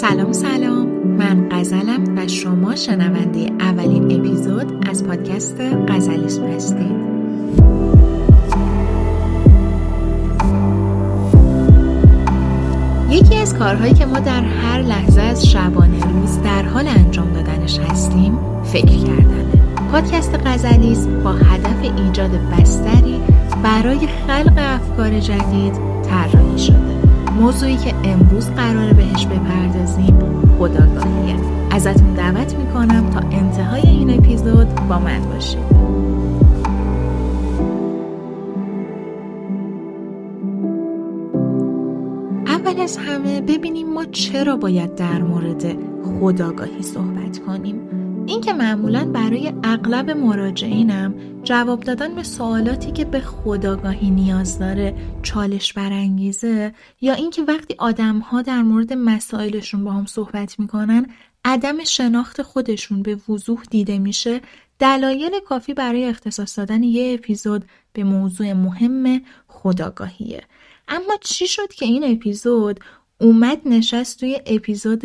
سلام سلام. من قزلم و شما شنونده اولین اپیزود از پادکست قزلیسم هستید یکی از کارهایی که ما در هر لحظه از شبانه روز در حال انجام دادنش هستیم فکر کردنه. پادکست قزلیس با هدف ایجاد بستری برای خلق افکار جدید طراحی شده. موضوعی که امروز قراره بهش بپردازیم خداگاهیه. ازتون دعوت می‌کنم تا انتهای این اپیزود با من باشید. اول از همه ببینیم ما چرا باید در مورد خداگاهی صحبت کنیم. اینکه معمولا برای اغلب مراجعینم جواب دادن به سوالاتی که به خداگاهی نیاز داره چالش برانگیزه یا اینکه وقتی آدم ها در مورد مسائلشون با هم صحبت می‌کنن عدم شناخت خودشون به وضوح دیده میشه دلایل کافی برای اختصاص دادن یه اپیزود به موضوع مهم خداگاهیه. اما چی شد که این اپیزود اومد نشست توی اپیزود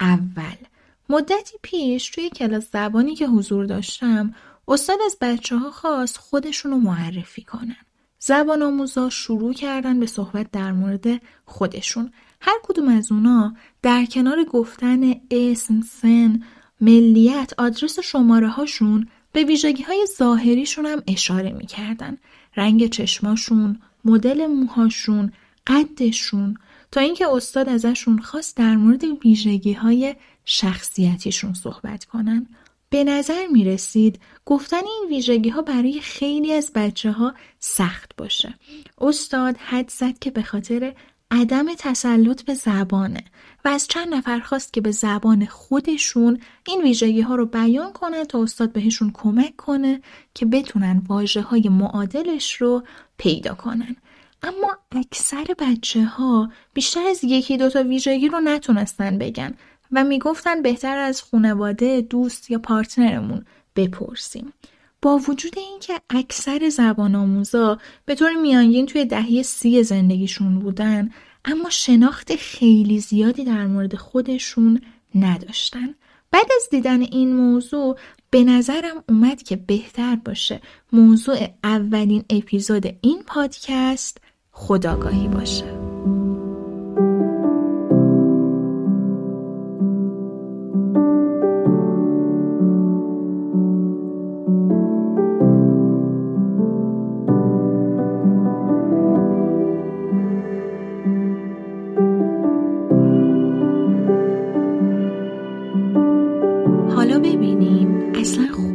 اول؟ مدتی پیش توی کلاس زبانی که حضور داشتم استاد از بچه ها خواست خودشونو معرفی کنن. زبان آموزا شروع کردن به صحبت در مورد خودشون. هر کدوم از اونا در کنار گفتن اسم، سن، ملیت، آدرس شماره هاشون به ویژگی های ظاهریشون هم اشاره می‌کردن. رنگ چشماشون، مدل موهاشون، قدشون تا اینکه استاد ازشون خواست در مورد ویژگی های شخصیتیشون صحبت کنن به نظر می رسید گفتن این ویژگی ها برای خیلی از بچه ها سخت باشه. استاد حد زد که به خاطر عدم تسلط به زبانه و از چند نفر خواست که به زبان خودشون این ویژگی ها رو بیان کنه تا استاد بهشون کمک کنه که بتونن واجه های معادلش رو پیدا کنن. اما اکثر بچه ها بیشتر از یکی دوتا ویژگی رو نتونستن بگن و می‌گفتن بهتر از خانواده دوست یا پارتنرمون بپرسیم. با وجود اینکه اکثر زبان آموزا به طور میانگین توی دهه سی زندگیشون بودن اما شناخت خیلی زیادی در مورد خودشون نداشتن. بعد از دیدن این موضوع به نظرم اومد که بهتر باشه موضوع اولین اپیزود این پادکست خداگاهی باشه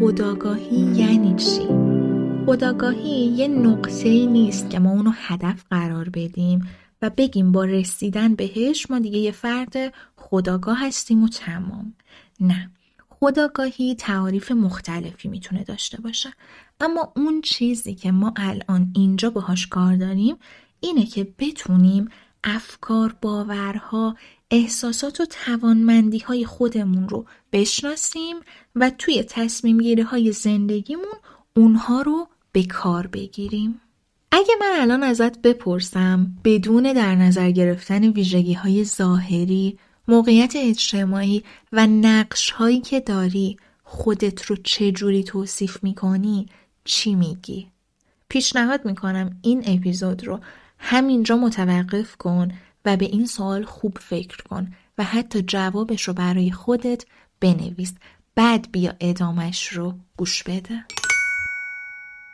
خداگاهی یعنی چی؟ خداگاهی یه نقطه ای نیست که ما اونو هدف قرار بدیم و بگیم با رسیدن بهش ما دیگه یه فرد خداگاه هستیم و تمام. نه خداگاهی تعاریف مختلفی می‌تونه داشته باشه. اما اون چیزی که ما الان اینجا باهاش کار داریم اینه که بتونیم افکار، باورها، احساسات و توانمندی های خودمون رو بشناسیم و توی تصمیم های زندگیمون اونها رو به کار بگیریم. اگه من الان ازت بپرسم بدون در نظر گرفتن ویژگی های ظاهری، موقعیت اجتماعی و نقش هایی که داری خودت رو چجوری توصیف می‌کنی چی میگی؟ پیشنهاد می‌کنم این اپیزود رو همینجا متوقف کن و به این سوال خوب فکر کن و حتی جوابش رو برای خودت بنویس بعد بیا ادامش رو گوش بده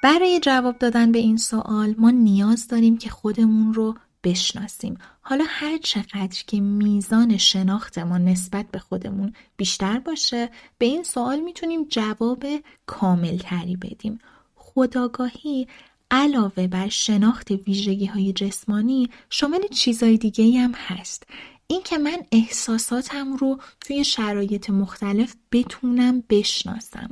برای جواب دادن به این سوال ما نیاز داریم که خودمون رو بشناسیم. حالا هر چقدر که میزان شناخت ما نسبت به خودمون بیشتر باشه به این سوال می‌تونیم جواب کامل تری بدیم. خداگاهی علاوه بر شناخت ویژگی های جسمانی شامل چیزای دیگه هم هست. اینکه من احساساتم رو توی شرایط مختلف بتونم بشناسم.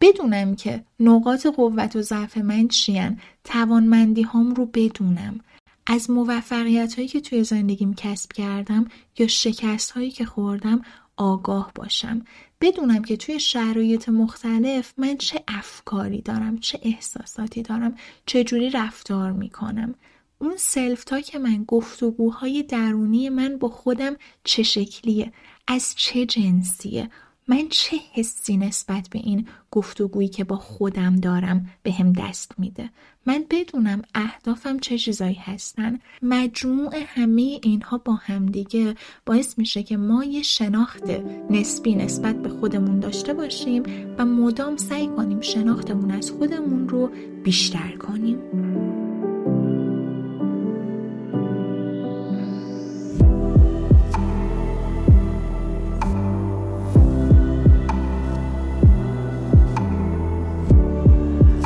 بدونم که نقاط قوت و ضعف من چیان. توانمندی هام رو بدونم. از موفقیت هایی که توی زندگیم کسب کردم یا شکست هایی که خوردم آگاه باشم. بدونم که توی شرایط مختلف من چه افکاری دارم چه احساساتی دارم چه جوری رفتار می‌کنم. اون سلف تا که من گفتگوهای درونی من با خودم چه شکلیه از چه جنسیه من چه حسی نسبت به این گفتگویی که با خودم دارم به هم دست میده؟ من بدونم اهدافم چه چیزایی هستن. مجموع همه اینها با همدیگه باعث میشه که ما یه شناخت نسبی نسبت به خودمون داشته باشیم و مدام سعی کنیم شناختمون از خودمون رو بیشتر کنیم.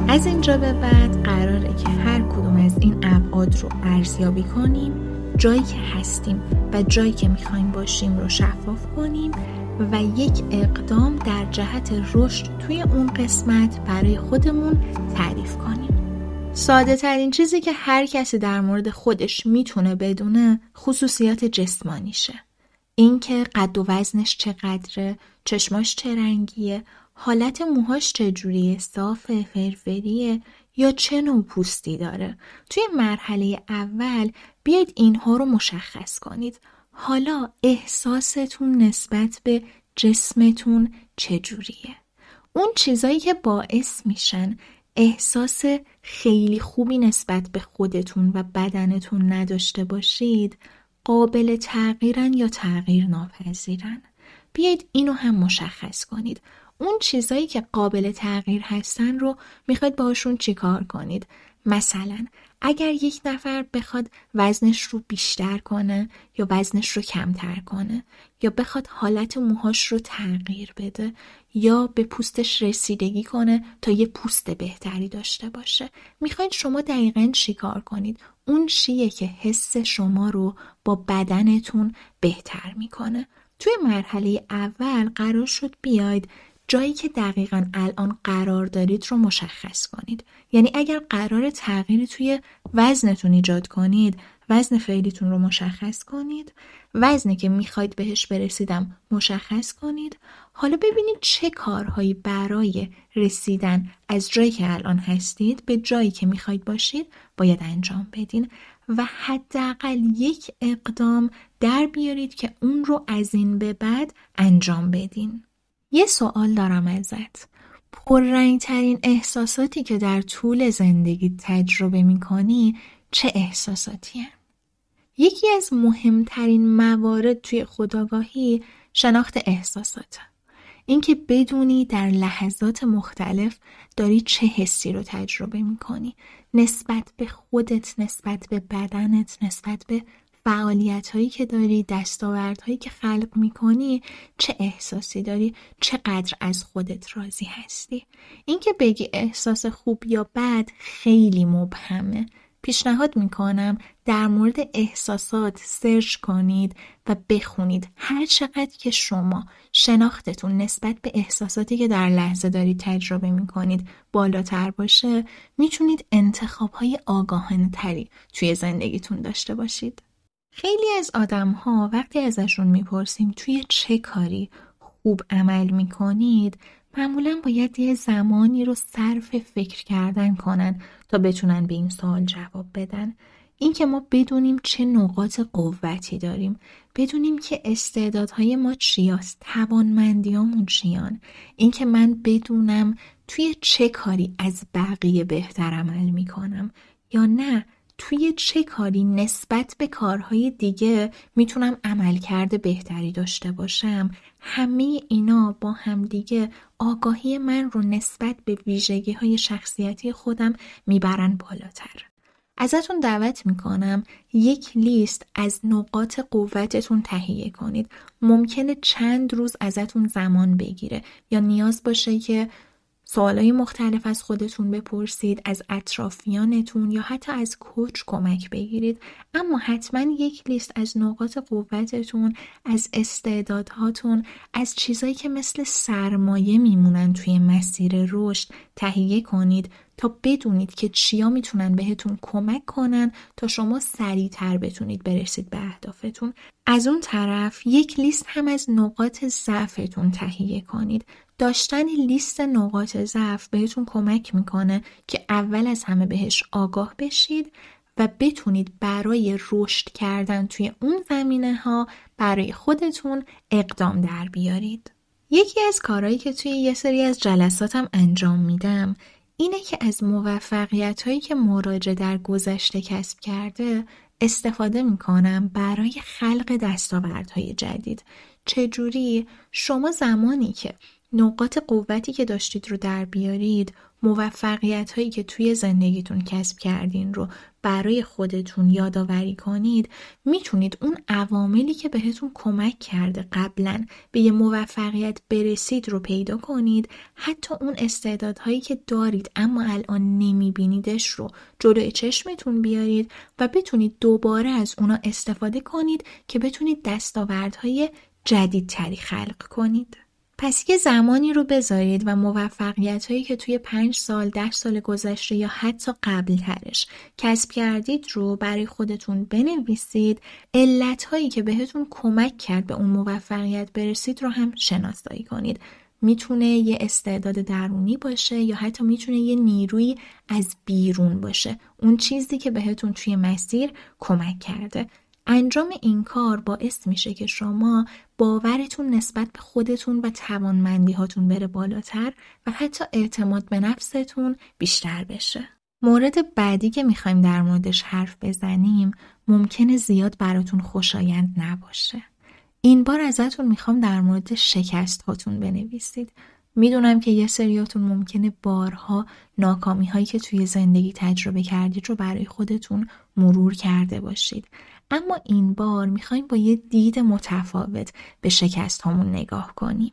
از اینجا به بعد قراره که هر کدوم از این ابعاد رو ارزیابی کنیم جایی که هستیم و جایی که می‌خوایم باشیم رو شفاف کنیم و یک اقدام در جهت رشد توی اون قسمت برای خودمون تعریف کنیم. ساده ترین چیزی که هر کسی در مورد خودش می‌تونه بدونه خصوصیات جسمانیشه. اینکه قد و وزنش چقدره چشماش چه رنگیه حالت موهاش چجوریه؟ صافه فرفریه یا چه نوع پوستی داره؟ توی مرحله اول بیاید اینها رو مشخص کنید. حالا احساستون نسبت به جسمتون چجوریه؟ اون چیزایی که باعث میشن احساس خیلی خوبی نسبت به خودتون و بدنتون نداشته باشید قابل تغییرن یا تغییر ناپذیرن. بیایید اینو هم مشخص کنید. اون چیزایی که قابل تغییر هستن رو می‌خواید باشون چیکار کنید؟ مثلا اگر یک نفر بخواد وزنش رو بیشتر کنه یا وزنش رو کمتر کنه یا بخواد حالت موهاش رو تغییر بده یا به پوستش رسیدگی کنه تا یه پوست بهتری داشته باشه می‌خواید شما دقیقا چیکار کنید؟ اون چیه که حس شما رو با بدنتون بهتر می‌کنه؟ توی مرحله اول قرار شد بیاید جایی که دقیقا الان قرار دارید رو مشخص کنید. یعنی اگر قرار تغییری توی وزنتون ایجاد کنید وزن فعلیتون رو مشخص کنید وزنی که می‌خواید بهش برسیدم مشخص کنید. حالا ببینید چه کارهایی برای رسیدن از جایی که الان هستید به جایی که می‌خواید باشید باید انجام بدین و حداقل یک اقدام در بیارید که اون رو از این به بعد انجام بدین. یه سوال دارم ازت. پررنگترین احساساتی که در طول زندگی تجربه می‌کنی چه احساساتی هم؟ یکی از مهمترین موارد توی خداگاهی شناخت احساسات. اینکه بدونی در لحظات مختلف داری چه حسی رو تجربه می‌کنی. نسبت به خودت نسبت به بدنت نسبت به فعالیت هایی که داری دستاورد هایی که خلق می‌کنی چه احساسی داری؟ چقدر از خودت راضی هستی؟ اینکه بگی احساس خوب یا بد خیلی مبهمه. پیشنهاد می‌کنم در مورد احساسات سرچ کنید و بخونید هر چقدر که شما شناختتون نسبت به احساساتی که در لحظه دارید تجربه می‌کنید بالاتر باشه می‌تونید انتخاب های آگاهانه تری توی زندگیتون داشته باشید. خیلی از آدم ها وقتی ازشون می‌پرسیم توی چه کاری خوب عمل می‌کنید معمولا باید یه زمانی رو صرف فکر کردن کنن تا بتونن به این سوال جواب بدن. اینکه ما بدونیم چه نقاط قوتی داریم بدونیم که استعدادهای ما چیاست توانمندیامون چیان. اینکه من بدونم توی چه کاری از بقیه بهتر عمل می‌کنم یا نه توی چه کاری نسبت به کارهای دیگه می‌تونم عملکرد بهتری داشته باشم؟ همه اینا با همدیگه آگاهی من رو نسبت به ویژگی های شخصیتی خودم می‌برن بالاتر. ازتون دعوت می‌کنم یک لیست از نقاط قوتتون تهیه کنید. ممکنه چند روز ازتون زمان بگیره یا نیاز باشه که سوالای مختلف از خودتون بپرسید از اطرافیانتون یا حتی از کوچ کمک بگیرید. اما حتما یک لیست از نقاط قوتتون از استعدادهاتون از چیزایی که مثل سرمایه میمونن توی مسیر رشد تهیه کنید تا بدونید که چیا می‌تونن بهتون کمک کنن تا شما سریعتر بتونید برسید به اهدافتون. از اون طرف یک لیست هم از نقاط ضعفتون تهیه کنید. داشتن لیست نقاط ضعف بهتون کمک می‌کنه که اول از همه بهش آگاه بشید و بتونید برای رشد کردن توی اون زمینه ها برای خودتون اقدام در بیارید. یکی از کارهایی که توی یه سری از جلساتم انجام میدم اینه که از موفقیت هایی که مراجع در گذشته کسب کرده استفاده می‌کنم برای خلق دستاوردهای جدید چجوری شما زمانی که نقاط قوتی که داشتید رو در بیارید موفقیت هایی که توی زندگیتون کسب کردین رو برای خودتون یادآوری کنید می‌تونید اون عواملی که بهتون کمک کرده قبلا به یه موفقیت برسید رو پیدا کنید حتی اون استعدادهایی که دارید اما الان نمیبینیدش رو جلوی چشمتون بیارید و بتونید دوباره از اونا استفاده کنید که بتونید دستاوردهای جدیدتری خلق کنید. پس یه زمانی رو بذارید و موفقیت هایی که توی پنج سال، ده سال گذشته یا حتی قبل ترش کسب کردید رو برای خودتون بنویسید. علت هایی که بهتون کمک کرد به اون موفقیت برسید رو هم شناسایی کنید. می‌تونه یه استعداد درونی باشه یا حتی می‌تونه یه نیروی از بیرون باشه. اون چیزی که بهتون توی مسیر کمک کرده. انجام این کار باعث میشه که شما باورتون نسبت به خودتون و توانمندی هاتون بره بالاتر و حتی اعتماد به نفستون بیشتر بشه. مورد بعدی که می‌خوایم در موردش حرف بزنیم ممکنه زیاد براتون خوشایند نباشه. این بار ازتون می‌خوام در مورد شکست هاتون بنویسید. می‌دونم که یه سریاتون ممکنه بارها ناکامی هایی که توی زندگی تجربه کردید رو برای خودتون مرور کرده باشید. اما این بار می‌خوایم با یه دید متفاوت به شکست همون نگاه کنیم.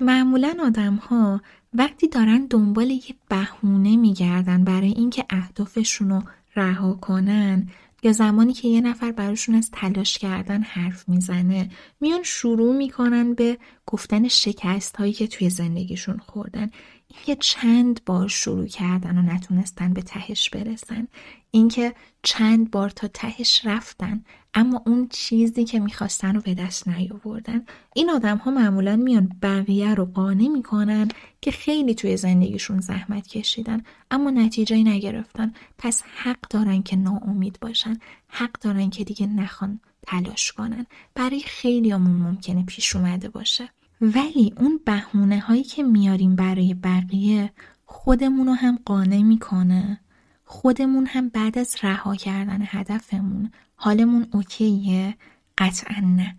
معمولا آدم ها وقتی دارن دنبال یه بهونه میگردن برای اینکه اهدافشون رو رها کنن یا زمانی که یه نفر براشون از تلاش کردن حرف می‌زنه میان شروع می‌کنن به گفتن شکست هایی که توی زندگیشون خوردن اینکه چند بار شروع کردن و نتونستن به تهش برسن. اینکه چند بار تا تهش رفتن اما اون چیزی که می‌خواستن رو به دست نیاوردن. این آدم ها معمولا میان بقیه رو قانع می‌کنن که خیلی توی زندگیشون زحمت کشیدن اما نتیجه نگرفتن. پس حق دارن که ناامید باشن حق دارن که دیگه نخوان تلاش کنن. برای خیلی همون ممکنه پیش اومده باشه. ولی اون بهونه هایی که میاریم برای بقیه خودمون رو هم قانع می‌کنه. خودمون هم بعد از رها کردن هدفمون حالمون اوکیه؟ قطعا نه.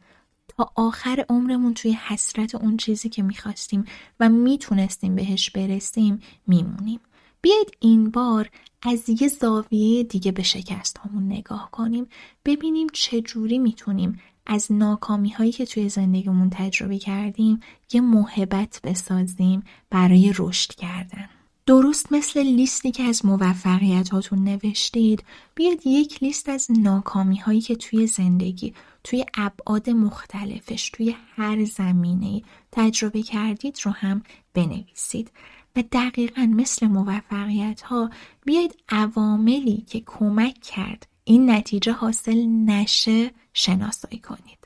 تا آخر عمرمون توی حسرت اون چیزی که می‌خواستیم و می‌تونستیم بهش برسیم میمونیم. بیایید این بار از یه زاویه دیگه به شکست همون نگاه کنیم ببینیم چجوری می‌تونیم از ناکامی هایی که توی زندگیمون تجربه کردیم یه محبت بسازیم برای رشد کردن. درست مثل لیستی که از موفقیت هاتون نوشتید بیاد یک لیست از ناکامی هایی که توی زندگی توی ابعاد مختلفش توی هر زمینه تجربه کردید رو هم بنویسید و دقیقا مثل موفقیت ها بیاید عواملی که کمک کرد این نتیجه حاصل نشه شناسایی کنید.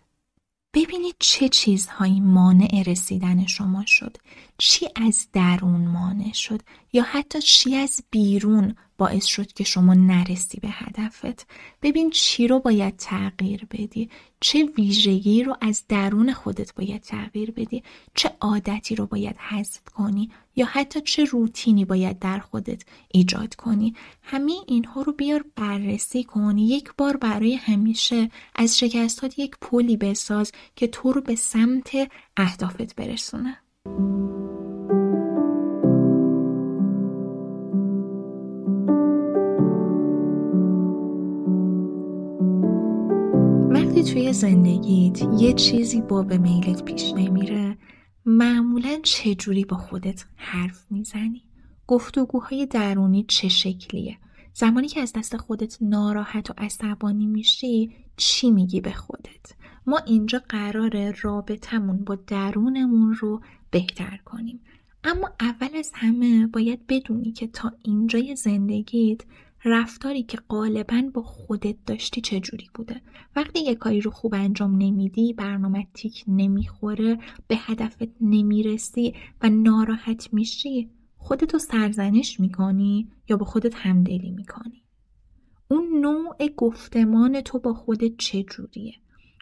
ببینید چه چیزهایی مانع رسیدن شما شد. چی از درون مانع شد یا حتی چی از بیرون باعث شد که شما نرسی به هدفت. ببین چی رو باید تغییر بدی. چه ویژگی رو از درون خودت باید تغییر بدی. چه عادتی رو باید حذف کنی. یا حتی چه روتینی باید در خودت ایجاد کنی. همه اینها رو بیار بررسی کنی یک بار برای همیشه از شکستات یک پلی بساز که تو رو به سمت اهدافت برسونه. وقتی توی زندگیت یه چیزی با به میلت پیش نمیره معمولا چجوری با خودت حرف می‌زنی؟ گفتگوهای درونی چه شکلیه؟ زمانی که از دست خودت ناراحت و عصبانی میشی چی میگی به خودت؟ ما اینجا قرار رابطمون با درونمون رو بهتر کنیم اما اول از همه باید بدونی که تا اینجای زندگیت رفتاری که غالبا با خودت داشتی چجوری بوده؟ وقتی یه کاری رو خوب انجام نمیدی برنامه تیک نمی‌خوره به هدفت نمی‌رسی و ناراحت میشی خودتو سرزنش می‌کنی یا با خودت همدلی می‌کنی؟ اون نوع گفتمان تو با خودت چجوریه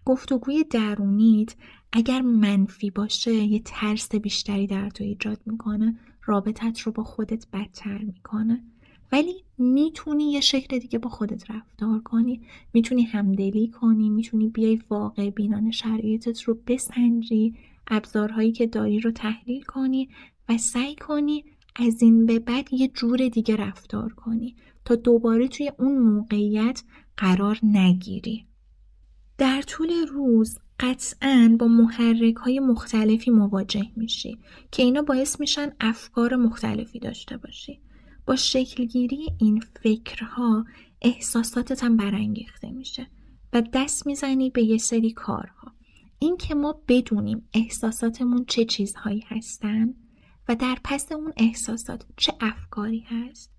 گفتگوی درونیت اگر منفی باشه یه ترس بیشتری در تو ایجاد می‌کنه رابطت رو با خودت بدتر می‌کنه. ولی می‌تونی یه شکل دیگه با خودت رفتار کنی. می‌تونی همدلی کنی می‌تونی بیای واقع بینانه شرایطت رو بسنجی ابزارهایی که داری رو تحلیل کنی و سعی کنی از این به بعد یه جور دیگه رفتار کنی تا دوباره توی اون موقعیت قرار نگیری. در طول روز قطعا با محرک های مختلفی مواجه میشی که اینا باعث میشن افکار مختلفی داشته باشی. با شکلگیری این فکرها احساساتت هم برانگیخته میشه و دست می‌زنی به یه سری کارها. این که ما بدونیم احساساتمون چه چیزهایی هستن و در پس اون احساسات چه افکاری هست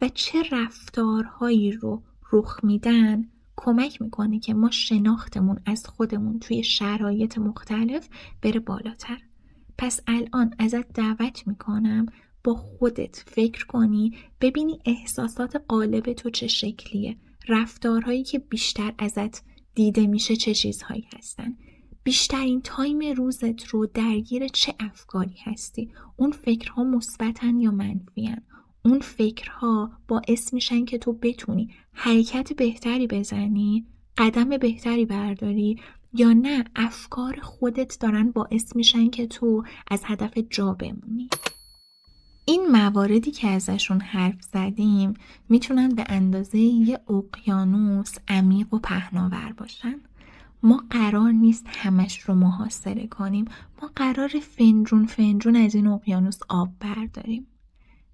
و چه رفتارهایی رو رخ میدن کمک می‌کنه که ما شناختمون از خودمون توی شرایط مختلف بره بالاتر. پس الان ازت دعوت می‌کنم با خودت فکر کنی ببینی احساسات قالب تو چه شکلیه. رفتارهایی که بیشتر ازت دیده میشه چه چیزهایی هستن؟ بیشترین تایم روزت رو درگیر چه افکاری هستی؟ اون فکرها مثبتن یا منفیان اون فکرها باعث میشن که تو بتونی حرکت بهتری بزنی قدم بهتری برداری یا نه افکار خودت دارن باعث میشن که تو از هدف جا بمونی. این مواردی که ازشون حرف زدیم می‌تونن به اندازه یه اقیانوس عمیق و پهناور باشن. ما قرار نیست همش رو محاصره کنیم. ما قرار فنجون فنجون از این اقیانوس آب برداریم.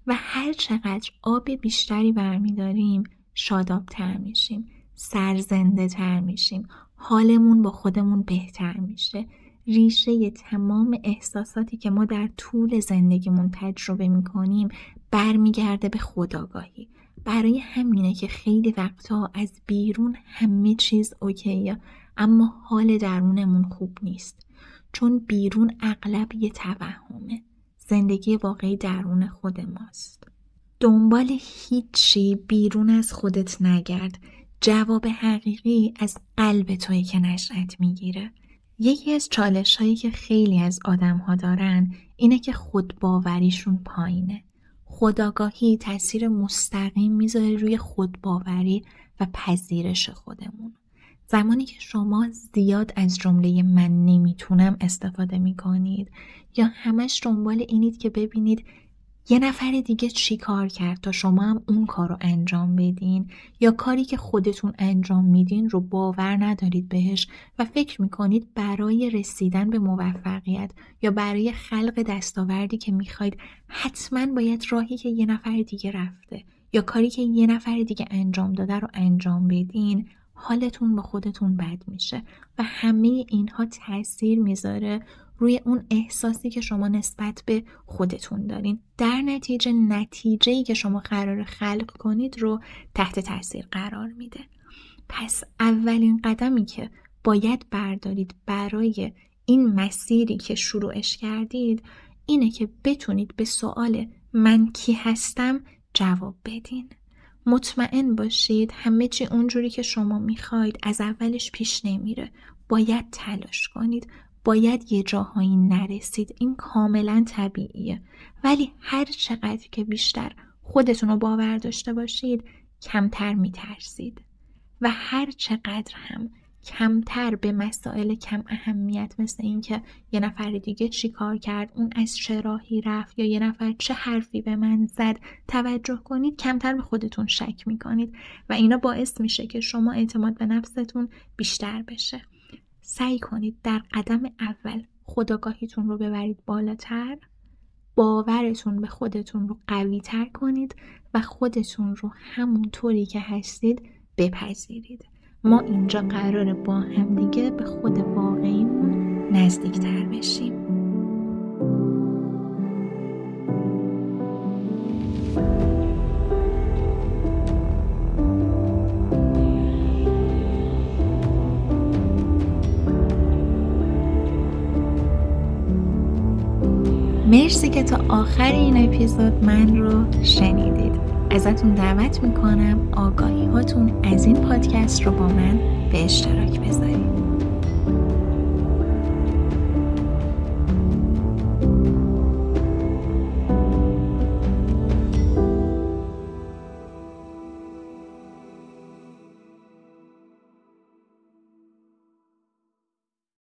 و هر چقدر آب بیشتری برمیداریم شادابتر میشیم سرزنده تر میشیم. حالمون با خودمون بهتر میشه. ریشه تمام احساساتی که ما در طول زندگیمون تجربه می‌کنیم برمیگرده به خداگاهی برای همینه که خیلی وقتها از بیرون همه چیز اوکیه اما حال درونمون خوب نیست. چون بیرون اغلب یه توهمه. زندگی واقعی درون خود ماست. دنبال هیچی بیرون از خودت نگرد. جواب حقیقی از قلب توی که نشأت می‌گیره. یکی از چالش هایی که خیلی از آدم ها دارن اینه که خودباوریشون پایینه. خداگاهی تاثیر مستقیم می‌ذاره روی خودباوری و پذیرش خودمون. زمانی که شما زیاد از جمله من نمی‌تونم استفاده می‌کنید یا همش دنبال اینید که ببینید یه نفر دیگه چی کار کرد تا شما هم اون کار رو انجام بدین؟ یا کاری که خودتون انجام میدین رو باور ندارید بهش و فکر می‌کنید برای رسیدن به موفقیت یا برای خلق دستاوردی که می‌خواید حتما باید راهی که یه نفر دیگه رفته یا کاری که یه نفر دیگه انجام داده رو انجام بدین حالتون با خودتون بد میشه و همه اینها تاثیر می‌ذاره روی اون احساسی که شما نسبت به خودتون دارین. در نتیجه نتیجه ای که شما قرار خلق کنید رو تحت تاثیر قرار میده. پس اولین قدمی که باید بردارید برای این مسیری که شروعش کردید اینه که بتونید به سوال من کی هستم جواب بدین. مطمئن باشید همه چی اونجوری که شما می‌خواید از اولش پیش نمیره. باید تلاش کنید. باید یه جاهایی نرسید. این کاملا طبیعیه. ولی هر چقدر که بیشتر خودتون رو باور داشته باشید کمتر میترسید. و هر چقدر هم کمتر به مسائل کم اهمیت مثل اینکه یه نفر دیگه چی کار کرد اون از چه راهی رفت یا یه نفر چه حرفی به من زد توجه کنید کمتر به خودتون شک می‌کنید. و اینا باعث میشه که شما اعتماد به نفستون بیشتر بشه. سعی کنید در قدم اول خداگاهیتون رو ببرید بالاتر باورتون به خودتون رو قوی تر کنید و خودتون رو همون طوری که هستید بپذیرید. ما اینجا قراره با همدیگه به خود واقعیمون نزدیکتر بشیم. که تا آخر این اپیزود من رو شنیدید. ازتون دعوت می‌کنم آگاهی هاتون از این پادکست رو با من به اشتراک بذارید.